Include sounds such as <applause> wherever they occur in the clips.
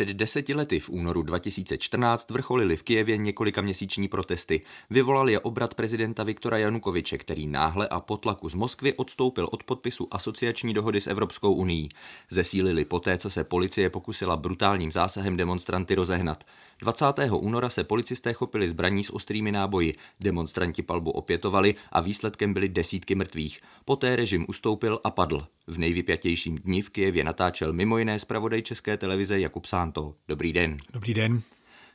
Před deseti lety v únoru 2014 vrcholily v Kijevě několika měsíční protesty. Vyvolal je obrat prezidenta Viktora Janukoviče, který náhle a po tlaku z Moskvy odstoupil od podpisu asociační dohody s Evropskou uní. Zesílili poté, co se policie pokusila brutálním zásahem demonstranty rozehnat. 20. února se policisté chopili zbraní s ostrými náboji, demonstranti palbu opětovali a výsledkem byly desítky mrtvých. Poté režim ustoupil a padl. V nejvypjatějším dni v Kijevě natáčel mimo jiné zpravodaj České televize Jakub Sánto. Dobrý den. Dobrý den.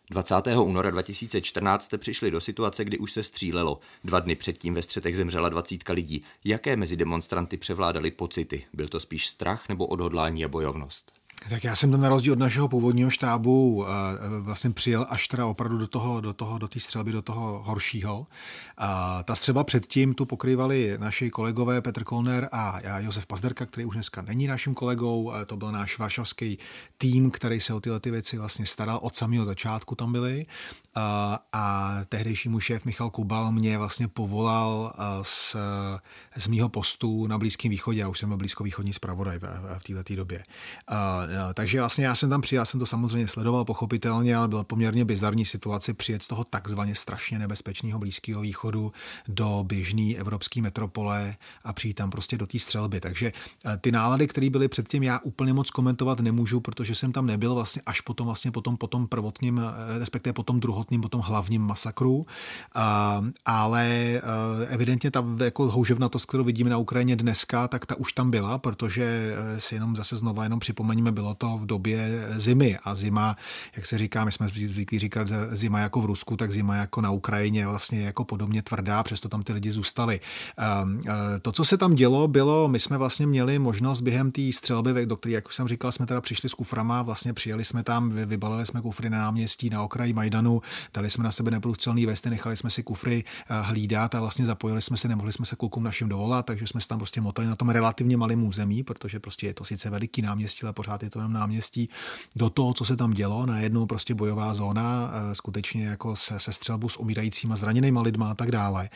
20. února 2014 jste přišli do situace, kdy už se střílelo. Dva dny předtím ve střetech zemřela dvacítka lidí. Jaké mezi demonstranty převládaly pocity? Byl to spíš strach nebo odhodlání a bojovnost? Tak já jsem to na rozdíl od našeho původního štábu vlastně přijel až teda opravdu do toho, do toho, do té střelby, do toho horšího. A ta střeba předtím tu pokrývali naši kolegové Petr Kolner a já Josef Pazderka, který už dneska není naším kolegou. To byl náš varšavský tým, který se o tyhle ty věci vlastně staral od samého začátku tam byli. A, tehdejší mu šéf Michal Kubal mě vlastně povolal z, z mýho postu na Blízkém východě. Já už jsem byl blízkovýchodní zpravodaj v, v, v této době. A, takže vlastně já jsem tam přijel, jsem to samozřejmě sledoval pochopitelně, ale byla poměrně bizarní situace přijet z toho takzvaně strašně nebezpečného Blízkého východu do běžné evropské metropole a přijít tam prostě do té střelby. Takže ty nálady, které byly předtím, já úplně moc komentovat nemůžu, protože jsem tam nebyl vlastně až potom vlastně potom, potom prvotním, respektive potom druhotním, potom hlavním masakru. Ale evidentně ta jako houževnatost, kterou vidíme na Ukrajině dneska, tak ta už tam byla, protože si jenom zase znova jenom připomeňme, bylo to v době zimy a zima, jak se říká, my jsme zvyklí říkat zima jako v Rusku, tak zima jako na Ukrajině vlastně jako podobně tvrdá, přesto tam ty lidi zůstali. Ehm, to, co se tam dělo, bylo, my jsme vlastně měli možnost během té střelby, do které, jak už jsem říkal, jsme teda přišli s kuframa, vlastně přijeli jsme tam, vybalili jsme kufry na náměstí na okraji Majdanu, dali jsme na sebe neprůstřelný vesty, nechali jsme si kufry e, hlídat a vlastně zapojili jsme se, nemohli jsme se klukům našim dovolat, takže jsme se tam prostě motali na tom relativně malém území, protože prostě je to sice veliký náměstí, ale pořád je to jenom náměstí, do toho, co se tam dělo, najednou prostě bojová zóna, eh, skutečně jako se, se střelbu s umírajícíma zraněnýma lidma a tak dále.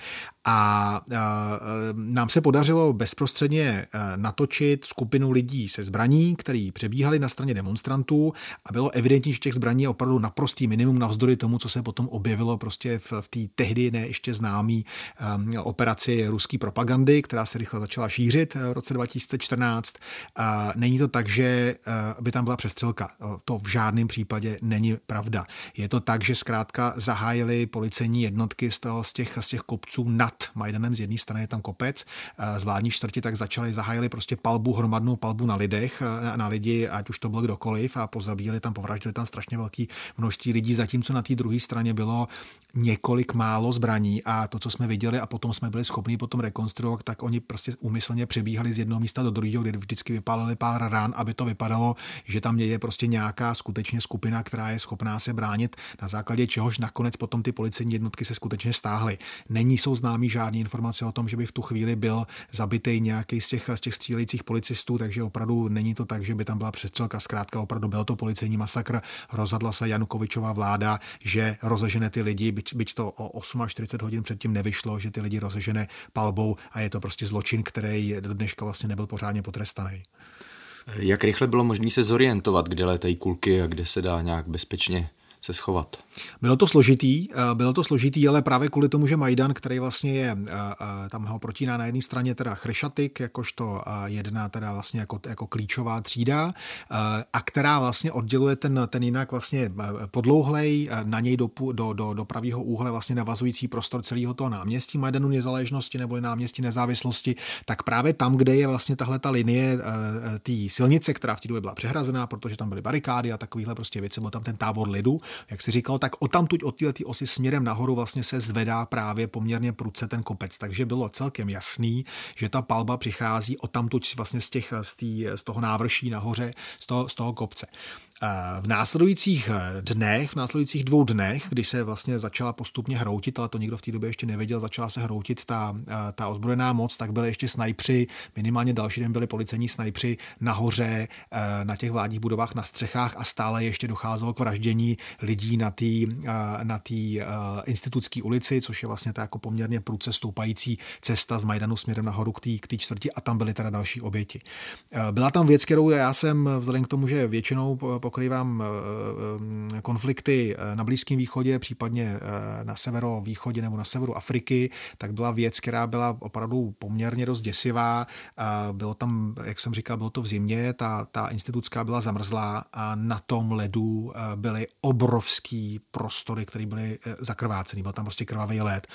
A, a eh, nám se podařilo bezprostředně eh, natočit skupinu lidí se zbraní, který přebíhali na straně demonstrantů a bylo evidentní, že těch zbraní je opravdu naprostý minimum navzdory tomu, co se potom objevilo prostě v, v té tehdy ne ještě známý um, operaci ruské propagandy, která se rychle začala šířit v roce 2014. A není to tak, že by tam byla přestřelka. To v žádném případě není pravda. Je to tak, že zkrátka zahájili policejní jednotky z, toho, z, těch, z těch kopců nad Majdanem, z jedné strany je tam kopec, z vládní čtvrti tak začali, zahájili prostě palbu, hromadnou palbu na lidech, na, na lidi, ať už to byl kdokoliv a pozabíjeli tam, povraždili tam strašně velký množství lidí, zatímco na té druhé straně bylo několik málo zbraní a to, co jsme viděli a potom jsme byli schopni potom rekonstruovat, tak oni prostě úmyslně přebíhali z jednoho místa do druhého, kde vždycky vypálili pár rán, aby to vypadalo, že tam je prostě nějaká skutečně skupina, která je schopná se bránit, na základě čehož nakonec potom ty policejní jednotky se skutečně stáhly. Není jsou známý žádný informace o tom, že by v tu chvíli byl zabitý nějaký z těch, z těch střílejících policistů, takže opravdu není to tak, že by tam byla přestřelka. Zkrátka opravdu byl to policejní masakr. Rozhodla se Janukovičová vláda, že rozežene ty lidi, byť, byť to o 8 až 40 hodin předtím nevyšlo, že ty lidi rozežene palbou a je to prostě zločin, který do dneška vlastně nebyl pořádně potrestaný. Jak rychle bylo možné se zorientovat, kde letají kulky a kde se dá nějak bezpečně se schovat. Bylo to složitý, eh, bylo to složitý, ale právě kvůli tomu, že Majdan, který vlastně je, eh, eh, tam ho protíná na jedné straně teda Chrešatik, jakožto jedna teda vlastně jako, jako klíčová třída, a která vlastně odděluje ten, ten jinak vlastně podlouhlej, na něj do, do, do, do pravého úhle vlastně navazující prostor celého toho náměstí Majdanu nezáležnosti nebo náměstí nezávislosti, tak právě tam, kde je vlastně tahle ta linie té silnice, která v té době byla přehrazená, protože tam byly barikády a takovýhle prostě věci, byl tam ten tábor lidu, jak si říkal, tak odtamtud od této osy směrem nahoru vlastně se zvedá právě poměrně prudce ten kopec. Takže bylo celkem jasný, že ta palba přichází odtamtud vlastně z, těch, z, tý, z toho návrší nahoře, z toho, z toho kopce. V následujících dnech, v následujících dvou dnech, kdy se vlastně začala postupně hroutit, ale to nikdo v té době ještě nevěděl, začala se hroutit ta, ta ozbrojená moc, tak byly ještě snajpři, minimálně další den byli policejní snajpři nahoře, na těch vládních budovách, na střechách a stále ještě docházelo k vraždění lidí na té na tý, institutské ulici, což je vlastně ta jako poměrně prudce stoupající cesta z Majdanu směrem nahoru k té čtvrti a tam byly teda další oběti. Byla tam věc, kterou já jsem vzhledem k tomu, že většinou pokrývám konflikty na Blízkém východě, případně na severovýchodě nebo na severu Afriky, tak byla věc, která byla opravdu poměrně dost děsivá. Bylo tam, jak jsem říkal, bylo to v zimě, ta, ta institutská byla zamrzlá a na tom ledu byly obrovský prostory, které byly zakrvácený. Byl tam prostě krvavý led,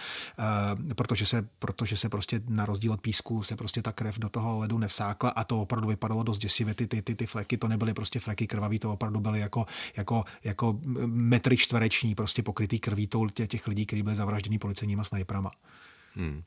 protože se, protože se prostě na rozdíl od písku se prostě ta krev do toho ledu nevsákla a to opravdu vypadalo dost děsivě. Ty, ty, ty, ty fleky, to nebyly prostě fleky krvaví, to opravdu byly jako, jako, jako metry čtvereční, prostě pokrytý krví těch lidí, kteří byli zavražděni policejníma snajprama. Hmm.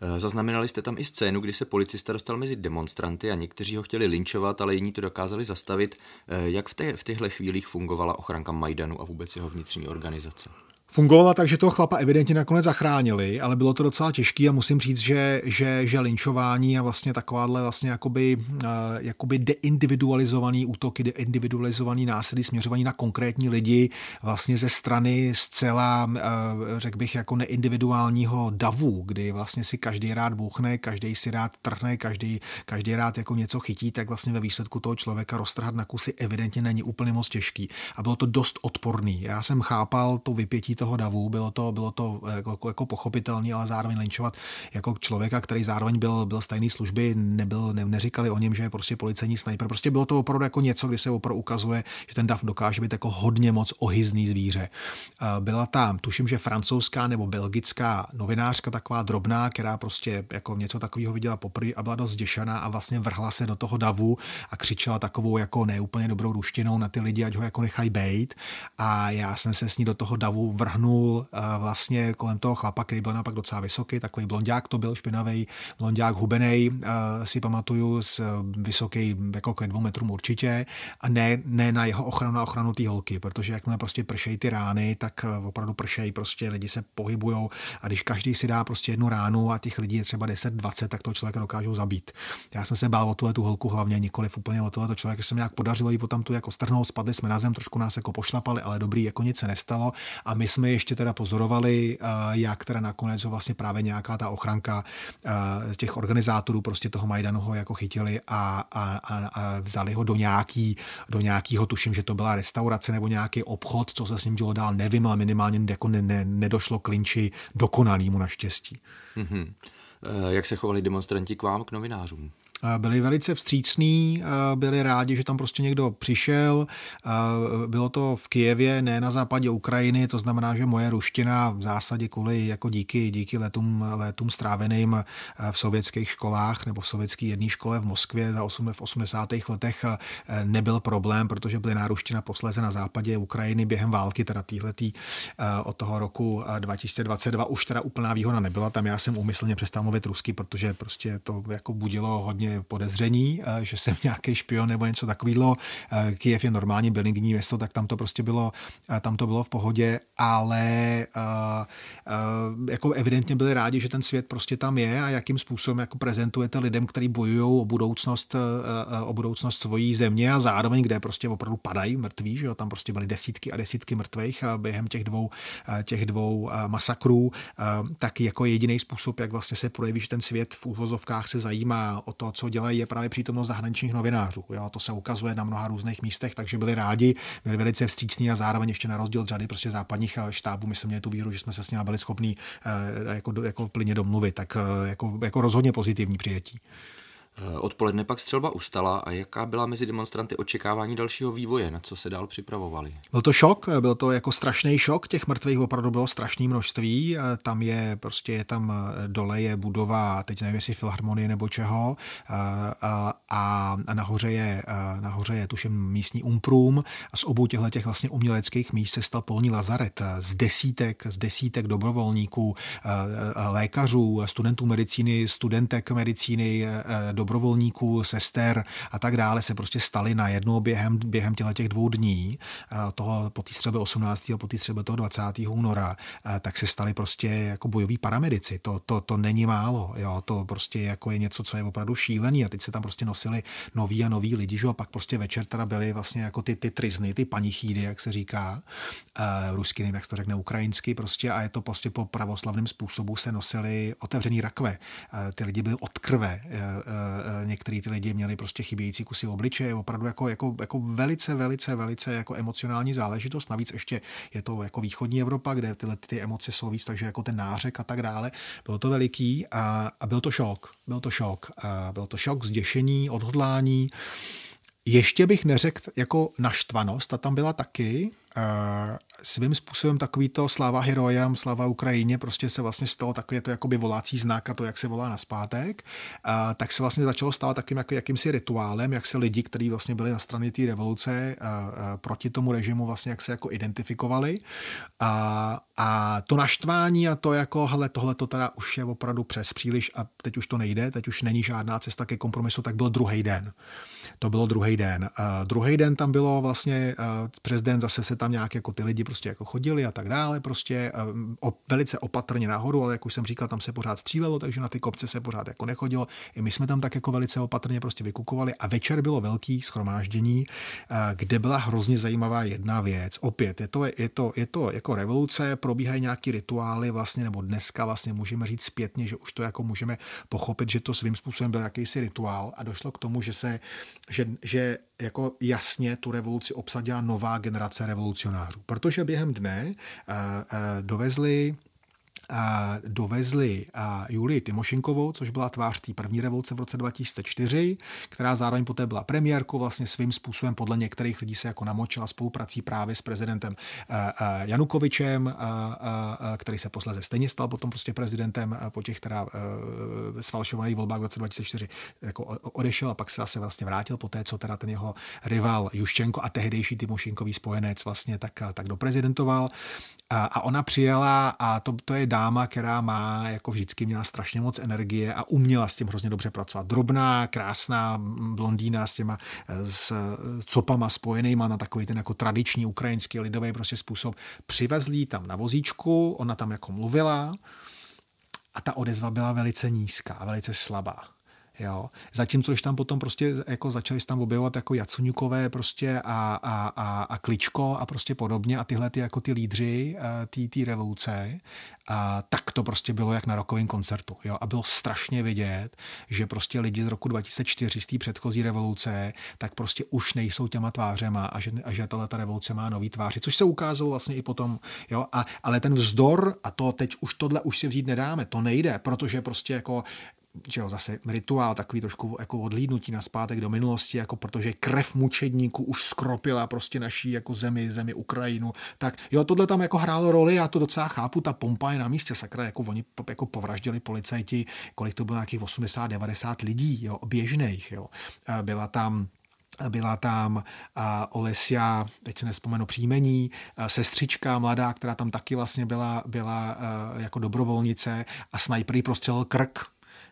Eh, zaznamenali jste tam i scénu, kdy se policista dostal mezi demonstranty a někteří ho chtěli linčovat, ale jiní to dokázali zastavit. Eh, jak v, té, v těchto chvílích fungovala ochranka Majdanu a vůbec jeho vnitřní organizace? Fungovala tak, že toho chlapa evidentně nakonec zachránili, ale bylo to docela těžké a musím říct, že, že, že linčování a vlastně takováhle vlastně jakoby, uh, jakoby deindividualizovaný útoky, deindividualizovaný násilí směřovaný na konkrétní lidi vlastně ze strany zcela, uh, řekl bych, jako neindividuálního davu, kdy vlastně si každý rád bouchne, každý si rád trhne, každý, každý rád jako něco chytí, tak vlastně ve výsledku toho člověka roztrhat na kusy evidentně není úplně moc těžký. A bylo to dost odporný. Já jsem chápal to vypětí toho davu, bylo to, bylo to jako, jako, jako pochopitelné, ale zároveň linčovat jako člověka, který zároveň byl, byl z tajné služby, nebyl, ne, neříkali o něm, že je prostě policejní sniper. Prostě bylo to opravdu jako něco, kdy se opravdu ukazuje, že ten dav dokáže být jako hodně moc ohyzný zvíře. Byla tam, tuším, že francouzská nebo belgická novinářka taková drobná, která prostě jako něco takového viděla poprvé a byla dost zděšená a vlastně vrhla se do toho davu a křičela takovou jako neúplně dobrou ruštinou na ty lidi, ať ho jako nechají bejt. A já jsem se s ní do toho davu vrhl vrhnul eh, vlastně kolem toho chlapa, který byl napak docela vysoký, takový blondák to byl, špinavý blondák hubenej, eh, si pamatuju, s eh, vysoký jako ke dvou metrům určitě a ne, ne na jeho ochranu, na ochranu té holky, protože jakmile prostě pršejí ty rány, tak opravdu pršejí, prostě lidi se pohybujou a když každý si dá prostě jednu ránu a těch lidí je třeba 10-20, tak toho člověka dokážou zabít. Já jsem se bál o tuhle tu holku hlavně, nikoli úplně o tohle člověka, se mi nějak podařilo jí potom tu jako strhnout, spadli jsme na zem, trošku nás jako pošlapali, ale dobrý, jako nic se nestalo a my jsme ještě teda pozorovali, eh, jak teda nakonec ho vlastně právě nějaká ta ochranka z eh, těch organizátorů prostě toho Majdanu ho jako chytili a, a, a, vzali ho do nějaký, do nějakýho, tuším, že to byla restaurace nebo nějaký obchod, co se s ním dělo dál, nevím, ale minimálně jako ne, ne, nedošlo k linči dokonalýmu naštěstí. Mm-hmm. Jak se chovali demonstranti k vám, k novinářům? Byli velice vstřícní, byli rádi, že tam prostě někdo přišel. Bylo to v Kijevě, ne na západě Ukrajiny, to znamená, že moje ruština v zásadě kvůli jako díky, díky letům, letům stráveným v sovětských školách nebo v sovětské jedné škole v Moskvě za 8, v 80. letech nebyl problém, protože byly náruština posléze na západě Ukrajiny během války, teda týhletý od toho roku 2022 už teda úplná výhoda nebyla. Tam já jsem úmyslně přestal mluvit rusky, protože prostě to jako budilo hodně hodně podezření, eh, že jsem <laughs> nějaký špion nebo něco takového. Eh, Kiev je normální bilingní město, tak tam to prostě bylo, eh, tam to bylo v pohodě, ale jako evidentně byli rádi, že ten svět prostě tam je a jakým způsobem jako prezentujete lidem, kteří bojují o budoucnost, o budoucnost svojí země a zároveň, kde prostě opravdu padají mrtví, že jo, tam prostě byly desítky a desítky mrtvých během těch dvou, těch dvou masakrů, tak jako jediný způsob, jak vlastně se projeví, že ten svět v úvozovkách se zajímá o to, co dělají, je právě přítomnost zahraničních novinářů. Jo, to se ukazuje na mnoha různých místech, takže byli rádi, byli velice vstřícní a zároveň ještě na rozdíl od řady prostě západních eh, štábů, my jsme měli tu víru, že jsme se s nimi byli schopni eh, jako, jako plně domluvit, tak eh, jako, jako rozhodně pozitivní přijetí. Eh, odpoledne pak střelba ustala a jaká byla mezi demonstranty očekávání dalšího vývoje, na co se dál připravovali? Byl to šok, byl to jako strašný šok, těch mrtvých opravdu bylo strašné množství, eh, tam je prostě je tam eh, dole je budova, teď nevím jestli filharmonie nebo čeho. A, a, a nahoře je, nahoře je tuším místní umprum. A z obou těchto těch vlastně uměleckých míst se stal polní lazaret z desítek, z desítek dobrovolníků, lékařů, studentů medicíny, studentek medicíny, do dobrovolníků, sester a tak dále se prostě stali na jedno během, během těch dvou dní, toho po té střelbě 18. a po té střelbě toho 20. února, tak se stali prostě jako bojoví paramedici. To, to, to není málo, jo, to prostě jako je něco, co je opravdu šílený a teď se tam prostě nosili noví a noví lidi, že? a pak prostě večer teda byly vlastně jako ty, ty trizny, ty panichídy, jak se říká, uh, rusky, nevím, jak se to řekne ukrajinsky prostě a je to prostě po pravoslavném způsobu se nosili otevřený rakve. Ty lidi byli od krve, některý ty lidi měli prostě chybějící kusy obličeje, opravdu jako, jako, jako velice, velice, velice jako emocionální záležitost. Navíc ještě je to jako východní Evropa, kde tyhle ty emoce jsou víc, takže jako ten nářek a tak dále. Bylo to veliký a, a byl to šok. Byl to šok. A byl to šok, zděšení, odhodlání. Ještě bych neřekl jako naštvanost, a tam byla taky, svým způsobem takový to sláva herojem, sláva Ukrajině, prostě se vlastně stalo takové to jakoby volací znak a to, jak se volá na zpátek, tak se vlastně začalo stávat takým jako jakýmsi rituálem, jak se lidi, kteří vlastně byli na straně té revoluce proti tomu režimu, vlastně jak se jako identifikovali. A, a to naštvání a to jako, hele, tohle to teda už je opravdu přes příliš a teď už to nejde, teď už není žádná cesta ke kompromisu, tak byl druhý den. To bylo druhý den. Druhý den tam bylo vlastně, prezident zase se tam nějak jako ty lidi prostě jako chodili a tak dále, prostě o, velice opatrně nahoru, ale jak už jsem říkal, tam se pořád střílelo, takže na ty kopce se pořád jako nechodilo. I my jsme tam tak jako velice opatrně prostě vykukovali a večer bylo velký schromáždění, kde byla hrozně zajímavá jedna věc. Opět, je to, je to, je to jako revoluce, probíhají nějaký rituály vlastně, nebo dneska vlastně můžeme říct zpětně, že už to jako můžeme pochopit, že to svým způsobem byl jakýsi rituál a došlo k tomu, že se, že, že jako jasně tu revoluci obsadila nová generace revolucionářů. Protože během dne uh, uh, dovezli dovezli Julii Timošenkovou, což byla tvář té první revoluce v roce 2004, která zároveň poté byla premiérkou, vlastně svým způsobem podle některých lidí se jako namočila spoluprací právě s prezidentem Janukovičem, který se posledně stejně stal potom prostě prezidentem po těch teda sfalšovaných volbách v roce 2004 jako odešel a pak se zase vlastně vrátil po té, co teda ten jeho rival Juščenko a tehdejší Timošenkový spojenec vlastně tak, tak doprezidentoval. A, a ona přijela a to, to je dáma, která má, jako vždycky měla strašně moc energie a uměla s tím hrozně dobře pracovat. Drobná, krásná blondýna s těma s copama spojenýma na takový ten jako tradiční ukrajinský lidový prostě způsob. Přivezli tam na vozíčku, ona tam jako mluvila a ta odezva byla velice nízká, velice slabá. Jo. Zatímco, když tam potom prostě jako začali tam objevovat jako Jacuňukové prostě a, a, a, a Kličko a prostě podobně a tyhle ty jako ty lídři eh, té revoluce, a tak to prostě bylo jak na rokovém koncertu. Jo. A bylo strašně vidět, že prostě lidi z roku 2004 z té předchozí revoluce, tak prostě už nejsou těma tvářema a že, a že tahle ta revoluce má nový tváři, což se ukázalo vlastně i potom. Jo. A, ale ten vzdor, a to teď už tohle už si vzít nedáme, to nejde, protože prostě jako že jo, zase rituál, takový trošku jako odlídnutí na zpátek do minulosti, jako protože krev mučedníků už skropila prostě naší jako zemi, zemi Ukrajinu, tak jo, tohle tam jako hrálo roli, já to docela chápu, ta pompa je na místě, sakra, jako oni jako povraždili policajti, kolik to bylo nějakých 80-90 lidí, jo, běžných, jo. Byla tam byla tam Olesia, teď se nespomenu příjmení, sestřička mladá, která tam taky vlastně byla, byla jako dobrovolnice a snajper prostřelil krk,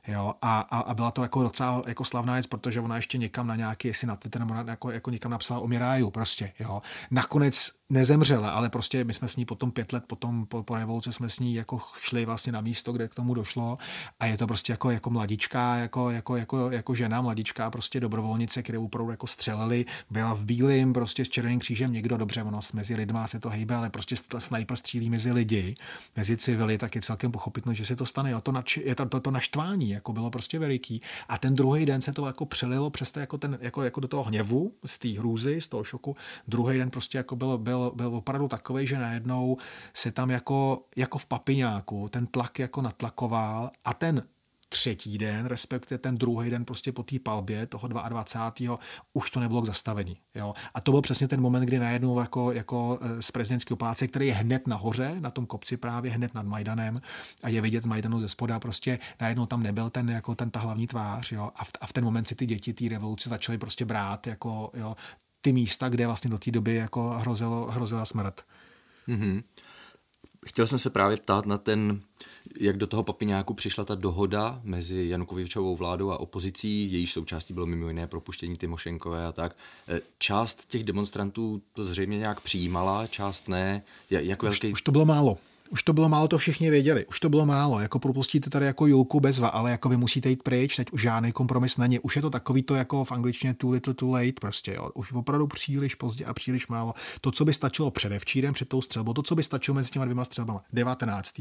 Jo, a, a, a, byla to jako docela jako slavná věc, protože ona ještě někam na nějaký, jestli na Twitter nebo na, jako, jako někam napsala o Miráju prostě, jo. Nakonec nezemřela, ale prostě my jsme s ní potom pět let potom po, po revoluci jsme s ní jako šli vlastně na místo, kde k tomu došlo a je to prostě jako, jako mladička, jako, jako, jako, jako žena mladička, prostě dobrovolnice, které opravdu jako střelili, byla v bílém prostě s červeným křížem někdo, dobře, ono mezi lidma se to hejbe, ale prostě sniper střílí mezi lidi, mezi civily, tak je celkem pochopitelné, že se to stane. Jo, to, nač, je to, to, to naštvání, jako bylo prostě veliký. A ten druhý den se to jako přelilo přes to, jako, ten, jako, jako do toho hněvu, z té hrůzy, z toho šoku. Druhý den prostě jako byl, byl, byl opravdu takový, že najednou se tam jako, jako v papiňáku ten tlak jako natlakoval a ten třetí den, respektive ten druhý den prostě po té palbě, toho 22. už to nebylo k zastavení. Jo? A to byl přesně ten moment, kdy najednou jako, jako eh, z prezidentského paláce, který je hned nahoře, na tom kopci právě hned nad Majdanem a je vidět z Majdanu ze spoda, prostě najednou tam nebyl ten, jako ten ta hlavní tvář. Jo? A, v, a v ten moment si ty děti té revoluce začaly prostě brát jako, jo, ty místa, kde vlastně do té doby jako hrozilo, hrozila smrt. Mm-hmm. Chtěl jsem se právě ptát na ten, jak do toho papiňáku přišla ta dohoda mezi Janukovičovou vládou a opozicí, jejíž součástí bylo mimo jiné propuštění Timošenkové a tak. E, část těch demonstrantů to zřejmě nějak přijímala, část ne. Jak velký... Už, už to bylo málo. Už to bylo málo, to všichni věděli. Už to bylo málo. Jako propustíte tady jako Julku bezva, ale jako vy musíte jít pryč, teď už žádný kompromis není. Už je to takový to jako v angličtině too little too late prostě. Jo. Už opravdu příliš pozdě a příliš málo. To, co by stačilo předevčírem před tou střelbou, to, co by stačilo mezi těma dvěma střelbama, 19.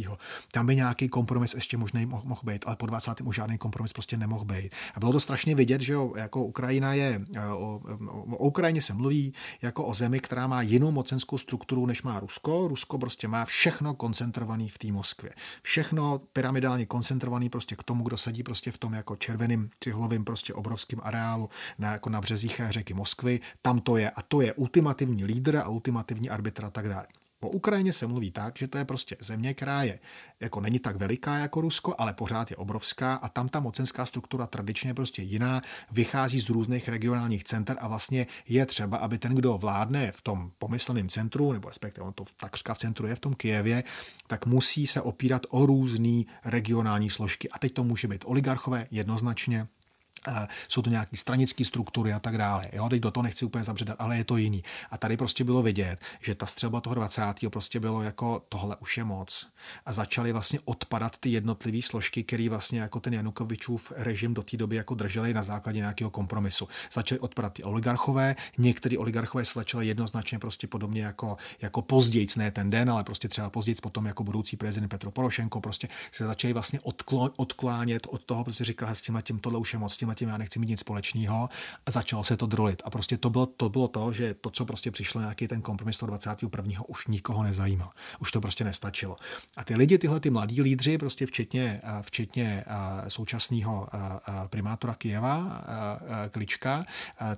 Tam by nějaký kompromis ještě možný mohl, mohl být, ale po 20. už žádný kompromis prostě nemohl být. A bylo to strašně vidět, že jo, jako Ukrajina je, eh, o, o, o Ukrajině se mluví jako o zemi, která má jinou mocenskou strukturu, než má Rusko. Rusko prostě má všechno koncentrovaný v té Moskvě. Všechno pyramidálně koncentrovaný prostě k tomu, kdo sedí prostě v tom jako červeným cihlovým prostě obrovským areálu na, jako na březích řeky Moskvy. Tam to je a to je ultimativní lídr a ultimativní arbitr a tak dále. O Ukrajině se mluví tak, že to je prostě země, která je, jako není tak veliká jako Rusko, ale pořád je obrovská a tam ta mocenská struktura tradičně je prostě jiná, vychází z různých regionálních center a vlastně je třeba, aby ten, kdo vládne v tom pomysleném centru, nebo respektive on to takřka v centru je v tom Kijevě, tak musí se opírat o různé regionální složky. A teď to může být oligarchové jednoznačně, jsou to nějaké stranické struktury a tak dále. Jo, teď do toho nechci úplně zabředat, ale je to jiný. A tady prostě bylo vidět, že ta střelba toho 20. prostě bylo jako tohle už je moc. A začaly vlastně odpadat ty jednotlivé složky, které vlastně jako ten Janukovičův režim do té doby jako drželi na základě nějakého kompromisu. Začaly odpadat ty oligarchové, některý oligarchové se jednoznačně prostě podobně jako, jako později, ne ten den, ale prostě třeba později potom jako budoucí prezident Petro Porošenko, prostě se začaly vlastně odklo, odklánět od toho, protože říkal, s tím tohle už je moc, s tím tím já nechci mít nic společného a začalo se to drolit. A prostě to bylo to, bylo to že to, co prostě přišlo nějaký ten kompromis 21. už nikoho nezajímal. Už to prostě nestačilo. A ty lidi, tyhle ty mladí lídři, prostě včetně, včetně současného primátora Kijeva, Klička,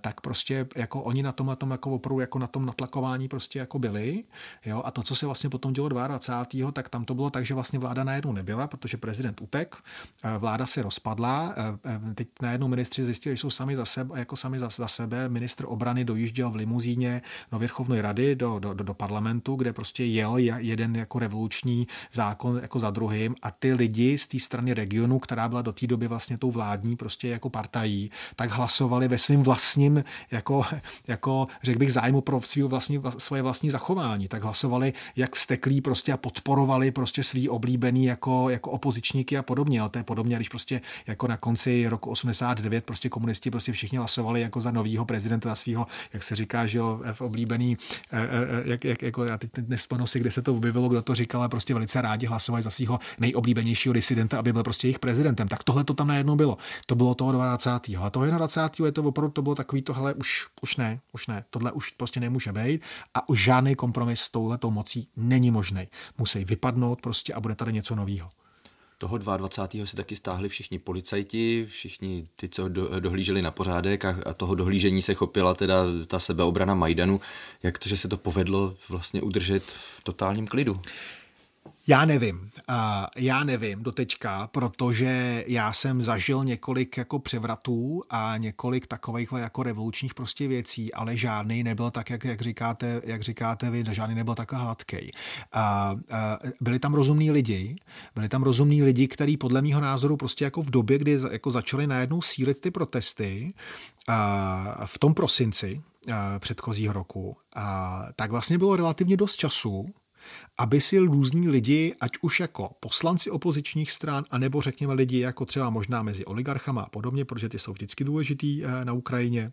tak prostě jako oni na tom, na tom jako opravdu jako na tom natlakování prostě jako byli. Jo? A to, co se vlastně potom dělo 22. tak tam to bylo tak, že vlastně vláda najednou nebyla, protože prezident utek, vláda se rozpadla, teď najednou ministři zjistili, že jsou sami za sebe, jako sami za, za sebe. Ministr obrany dojížděl v limuzíně do Věrchovné rady, do, do, do, do parlamentu, kde prostě jel jeden jako revoluční zákon jako za druhým a ty lidi z té strany regionu, která byla do té doby vlastně tou vládní prostě jako partají, tak hlasovali ve svém vlastním jako, jako řekl bych zájmu pro svý vlastní, svoje vlastní zachování, tak hlasovali jak vsteklí prostě a podporovali prostě svý oblíbený jako, jako opozičníky a podobně. Ale to je podobně, když prostě jako na konci roku 89 prostě komunisti prostě všichni hlasovali jako za novýho prezidenta, za svého, jak se říká, že jo, v oblíbený, eh, eh, eh, jak, jak, jako já teď nespomenu si, kde se to objevilo, kdo to říkal, ale prostě velice rádi hlasovali za svého nejoblíbenějšího disidenta, aby byl prostě jejich prezidentem. Tak tohle to tam najednou bylo. To bylo toho 20. A toho 21. je to opravdu, to bylo takový tohle už, už ne, už ne. Tohle už prostě nemůže být a už žádný kompromis s touhletou mocí není možný. Musí vypadnout prostě a bude tady něco nového. Toho 22. si taky stáhli všichni policajti, všichni ty, co do, dohlíželi na pořádek a, a toho dohlížení se chopila teda ta sebeobrana Majdanu. Jak to, že se to povedlo vlastně udržet v totálním klidu? Já nevím. Já nevím do teďka, protože já jsem zažil několik jako převratů a několik takovýchhle jako revolučních prostě věcí, ale žádný nebyl tak, jak, jak, říkáte, jak říkáte vy, žádný nebyl tak hladký. Byli tam rozumní lidi, byli tam rozumní lidi, kteří podle mého názoru prostě jako v době, kdy jako začaly najednou sílit ty protesty, uh, v tom prosinci, předchozího roku, tak vlastně bylo relativně dost času aby si různí lidi, ať už jako poslanci opozičních stran, anebo řekněme lidi jako třeba možná mezi oligarchama a podobně, protože ty jsou vždycky důležitý eh, na Ukrajině,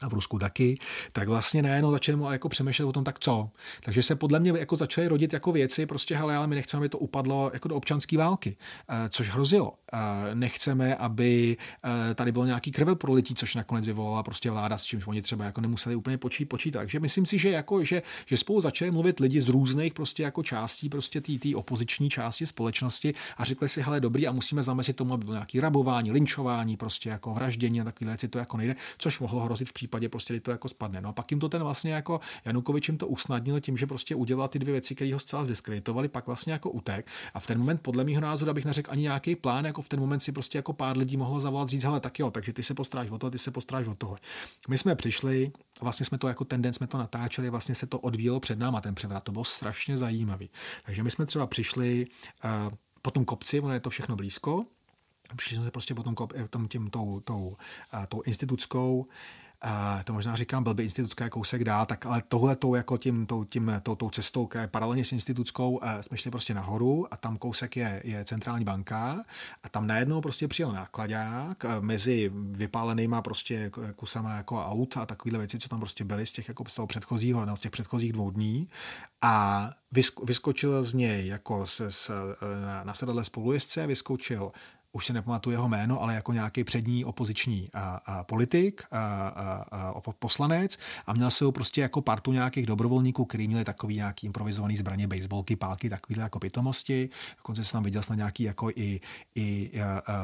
a v Rusku taky, tak vlastně najednou začneme jako přemýšlet o tom, tak co. Takže se podle mě jako začaly rodit jako věci, prostě hele, ale my nechceme, aby to upadlo jako do občanské války, eh, což hrozilo. Eh, nechceme, aby eh, tady bylo nějaký krve prolití, což nakonec vyvolala prostě vláda, s čímž oni třeba jako nemuseli úplně počít, počítat. Takže myslím si, že jako, že, že spolu začali mluvit lidi z různých prostě jako částí prostě té opoziční části společnosti a řekli si, hele, dobrý, a musíme zamezit tomu, aby bylo nějaký rabování, linčování, prostě jako vraždění a takové věci, to jako nejde, což mohlo hrozit v případě prostě, kdy to jako spadne. No a pak jim to ten vlastně jako Janukovič jim to usnadnil tím, že prostě udělal ty dvě věci, které ho zcela zdiskreditovali, pak vlastně jako utek. A v ten moment, podle mého názoru, abych neřekl ani nějaký plán, jako v ten moment si prostě jako pár lidí mohlo zavolat říct, hele, tak jo, takže ty se postráš o to, ty se postráš o tohle. My jsme přišli, vlastně jsme to jako ten den jsme to natáčeli, vlastně se to odvíjelo před náma, ten převrat, to bylo strašně zajímavý. Takže my jsme třeba přišli uh, po tom kopci, ono je to všechno blízko, přišli jsme se prostě potom tom, tím, tou, tou, tou institutskou to možná říkám blbý institutka je kousek dál, tak ale tohle jako tím, tou, tím, tou, tou cestou, která je paralelně s institutskou, uh, jsme šli prostě nahoru a tam kousek je, je centrální banka a tam najednou prostě přijel nákladák uh, mezi vypálenýma prostě kusama jako aut a takovéhle věci, co tam prostě byly z těch jako z toho předchozího, no, z těch předchozích dvou dní. A vyskočil z něj jako se, s, na, na sedadle spolujezdce, vyskočil už se nepamatuju jeho jméno, ale jako nějaký přední opoziční a, a politik, a, a, a poslanec a měl se ho prostě jako partu nějakých dobrovolníků, kteří měli takový nějaký improvizovaný zbraně, baseballky, pálky, takovýhle jako pitomosti. Dokonce jsem tam viděl snad nějaký jako i, i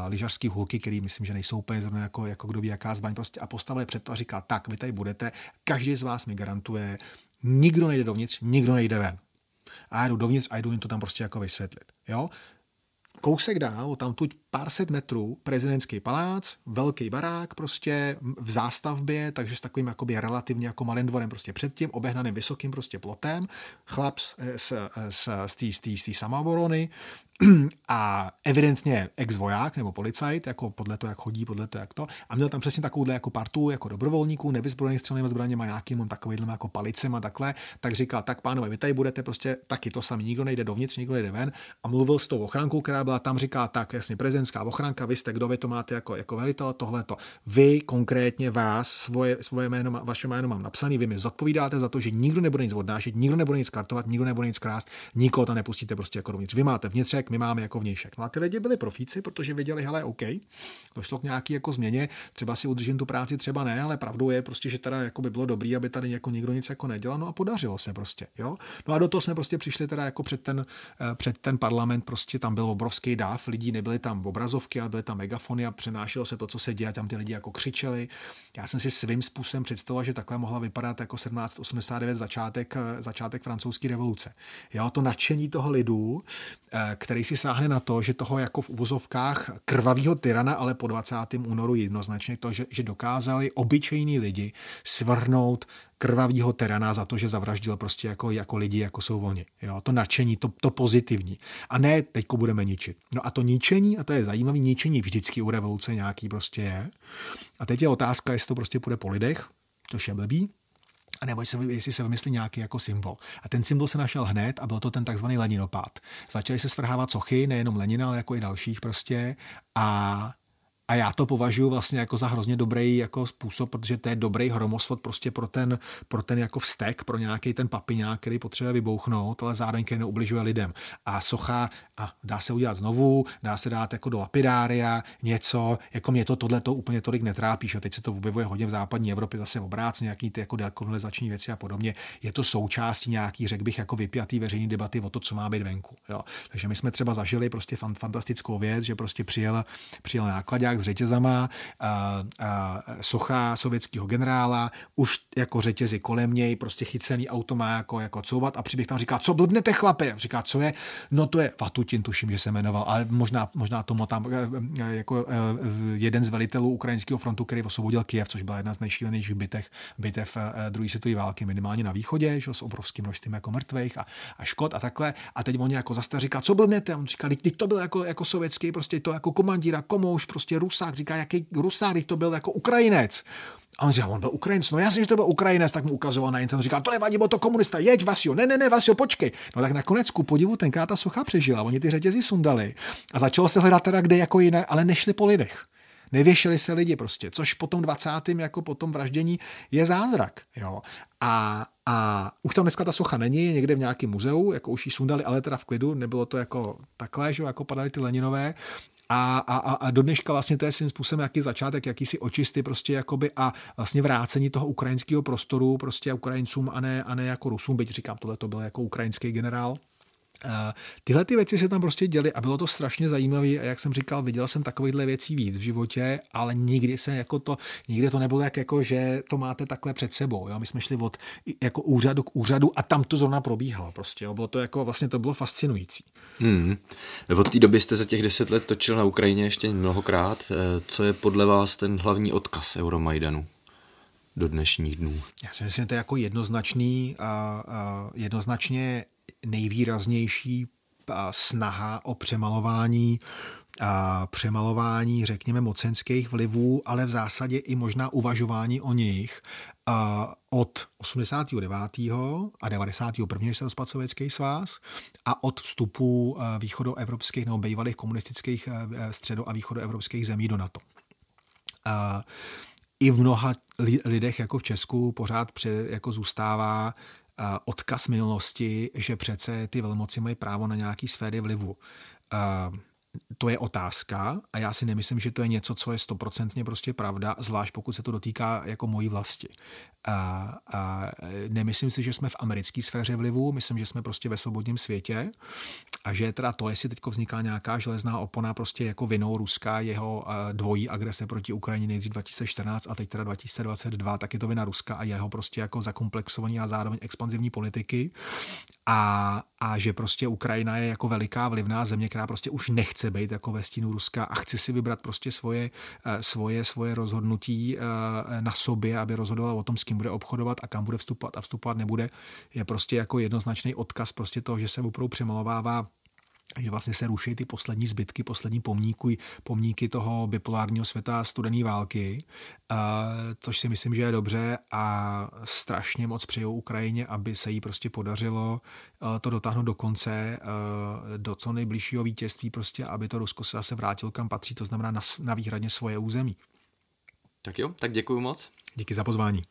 lyžařský hulky, který myslím, že nejsou úplně zrovna jako, jako kdo ví, jaká zbraň prostě a postavili před to a říká, tak, vy tady budete, každý z vás mi garantuje, nikdo nejde dovnitř, nikdo nejde ven. A já jdu dovnitř a jdu jim to tam prostě jako vysvětlit. Jo? Kousek dál, tam tuď pár set metrů prezidentský palác, velký barák prostě v zástavbě, takže s takovým jakoby relativně jako malým dvorem prostě předtím, obehnaným vysokým prostě plotem, chlap z, z, z, z té samooborony <clears throat> a evidentně ex-voják nebo policajt, jako podle toho, jak chodí, podle toho, jak to. A měl tam přesně takovouhle jako partu, jako dobrovolníků, nevyzbrojených střelnými zbraněmi, nějakým takovým jako palicem a takhle. Tak říkal, tak pánové, vy tady budete prostě taky to sami, nikdo nejde dovnitř, nikdo nejde ven. A mluvil s tou ochrankou, která byla tam, říká, tak jasně, prezidentská ochranka, vy jste kdo, vy to máte jako, jako velitel, tohle to. Vy konkrétně vás, svoje, svoje jméno, vaše jméno mám napsaný, vy mi zodpovídáte za to, že nikdo nebude nic odnášet, nikdo nebude nic kartovat, nikdo nebude nic krást, nikoho tam nepustíte prostě jako dovnitř. Vy máte vnitřek, my máme jako vnějšek. No a ty lidi byli profíci, protože věděli, hele, OK, došlo k nějaký jako změně, třeba si udržím tu práci, třeba ne, ale pravdou je prostě, že teda jako by bylo dobrý, aby tady jako nikdo nic jako nedělal, no a podařilo se prostě, jo. No a do toho jsme prostě přišli teda jako před ten, eh, před ten parlament, prostě tam byl obrovský dáv lidí, nebyly tam obrazovky, ale byly tam megafony a přenášelo se to, co se děje, tam ty lidi jako křičeli. Já jsem si svým způsobem představoval, že takhle mohla vypadat jako 1789 začátek, eh, začátek francouzské revoluce. Jo, to nadšení toho lidu, eh, který si sáhne na to, že toho jako v uvozovkách krvavého tyrana, ale po 20. únoru jednoznačně to, že, že dokázali obyčejní lidi svrhnout krvavýho terana za to, že zavraždil prostě jako, jako lidi, jako jsou oni. Jo, to nadšení, to, to pozitivní. A ne, teďko budeme ničit. No a to ničení, a to je zajímavé, ničení vždycky u revoluce nějaký prostě je. A teď je otázka, jestli to prostě půjde po lidech, což je blbý, a nebo jestli, se vymyslí nějaký jako symbol. A ten symbol se našel hned a byl to ten takzvaný Leninopád. Začaly se svrhávat sochy, nejenom Lenina, ale jako i dalších prostě. A a já to považuji vlastně jako za hrozně dobrý jako způsob, protože to je dobrý hromosvod prostě pro ten, pro ten jako vztek, pro nějaký ten papiňák, který potřebuje vybouchnout, ale zároveň který neubližuje lidem. A socha, a dá se udělat znovu, dá se dát jako do lapidária něco, jako mě to tohle to úplně tolik netrápí, že teď se to objevuje hodně v západní Evropě zase obrác nějaký ty jako dekolonizační věci a podobně. Je to součástí nějaký, řekl bych, jako vypjatý veřejný debaty o to, co má být venku. Jo. Takže my jsme třeba zažili prostě fantastickou věc, že prostě přijel, přijel nákladák s řetězama, a, a, socha sovětského generála, už jako řetězy kolem něj, prostě chycený auto má jako, jako couvat a přiběh tam říká, co blbnete chlape? Říká, co je? No to je Vatutin, tuším, že se jmenoval, ale možná, možná tomu tam e, e, jako e, jeden z velitelů ukrajinského frontu, který osvobodil Kiev, což byla jedna z nejšílenějších bitev, bitev druhé světové války, minimálně na východě, že, s obrovským množstvím jako mrtvých a, a škod a takhle. A teď on jako zase říká, co blbnete? On říká, to byl jako, jako sovětský, prostě to jako komandíra, komouš, prostě Rusák, říká, jaký Rusák, to byl jako Ukrajinec. A on říká, on byl Ukrajinec, no jasně, že to byl Ukrajinec, tak mu ukazoval na internetu, říká, to nevadí, byl to komunista, jeď Vasio, ne, ne, ne, Vasio, počkej. No tak nakonec ku podivu tenká ta socha přežila, oni ty řetězy sundali a začalo se hledat teda kde jako jiné, ale nešli po lidech. Nevěšeli se lidi prostě, což po tom 20. jako po tom vraždění je zázrak. Jo. A, a už tam dneska ta socha není, někde v nějakém muzeu, jako už ji sundali, ale teda v klidu, nebylo to jako takhle, že jako padaly ty Leninové, a, a, a do dneška vlastně to je svým způsobem jaký začátek, jakýsi očisty prostě jakoby a vlastně vrácení toho ukrajinského prostoru prostě Ukrajincům a ne, a ne jako Rusům, byť říkám, tohle to byl jako ukrajinský generál, Tyhle ty věci se tam prostě děly a bylo to strašně zajímavé a jak jsem říkal, viděl jsem takovýchhle věcí víc v životě, ale nikdy se jako to, nikdy to nebylo jak jako, že to máte takhle před sebou. Jo? My jsme šli od jako úřadu k úřadu a tam to zrovna probíhalo prostě. Jo? Bylo to jako, vlastně to bylo fascinující. Hmm. Od té doby jste za těch deset let točil na Ukrajině ještě mnohokrát. Eh, co je podle vás ten hlavní odkaz Euromajdanu? do dnešních dnů? Já si myslím, že to je jako jednoznačný, a, a jednoznačně nejvýraznější snaha o přemalování přemalování, řekněme, mocenských vlivů, ale v zásadě i možná uvažování o nich od 89. a 91. když se rozpadl Sovětský svaz a od vstupu východoevropských nebo bývalých komunistických středo- a východoevropských zemí do NATO. I v mnoha lidech, jako v Česku, pořád pře, jako zůstává odkaz minulosti, že přece ty velmoci mají právo na nějaký sféry vlivu to je otázka a já si nemyslím, že to je něco, co je stoprocentně prostě pravda, zvlášť pokud se to dotýká jako mojí vlasti. A, a nemyslím si, že jsme v americké sféře vlivu, myslím, že jsme prostě ve svobodním světě a že teda to, jestli teď vzniká nějaká železná opona prostě jako vinou Ruska, jeho dvojí agrese proti Ukrajině nejdřív 2014 a teď teda 2022, tak je to vina Ruska a jeho prostě jako zakomplexovaní a zároveň expanzivní politiky a, a že prostě Ukrajina je jako veliká vlivná země, která prostě už nechce být jako ve stínu Ruska a chce si vybrat prostě svoje, eh, svoje, svoje rozhodnutí eh, na sobě, aby rozhodovala o tom, s kým bude obchodovat a kam bude vstupovat. A vstupovat nebude, je prostě jako jednoznačný odkaz prostě toho, že se opravdu přemalovává že vlastně se ruší ty poslední zbytky, poslední pomníky, pomníky toho bipolárního světa studené války, což si myslím, že je dobře a strašně moc přeju Ukrajině, aby se jí prostě podařilo to dotáhnout do konce, do co nejbližšího vítězství, prostě, aby to Rusko se zase vrátilo kam patří, to znamená na, na výhradně svoje území. Tak jo, tak děkuji moc. Díky za pozvání.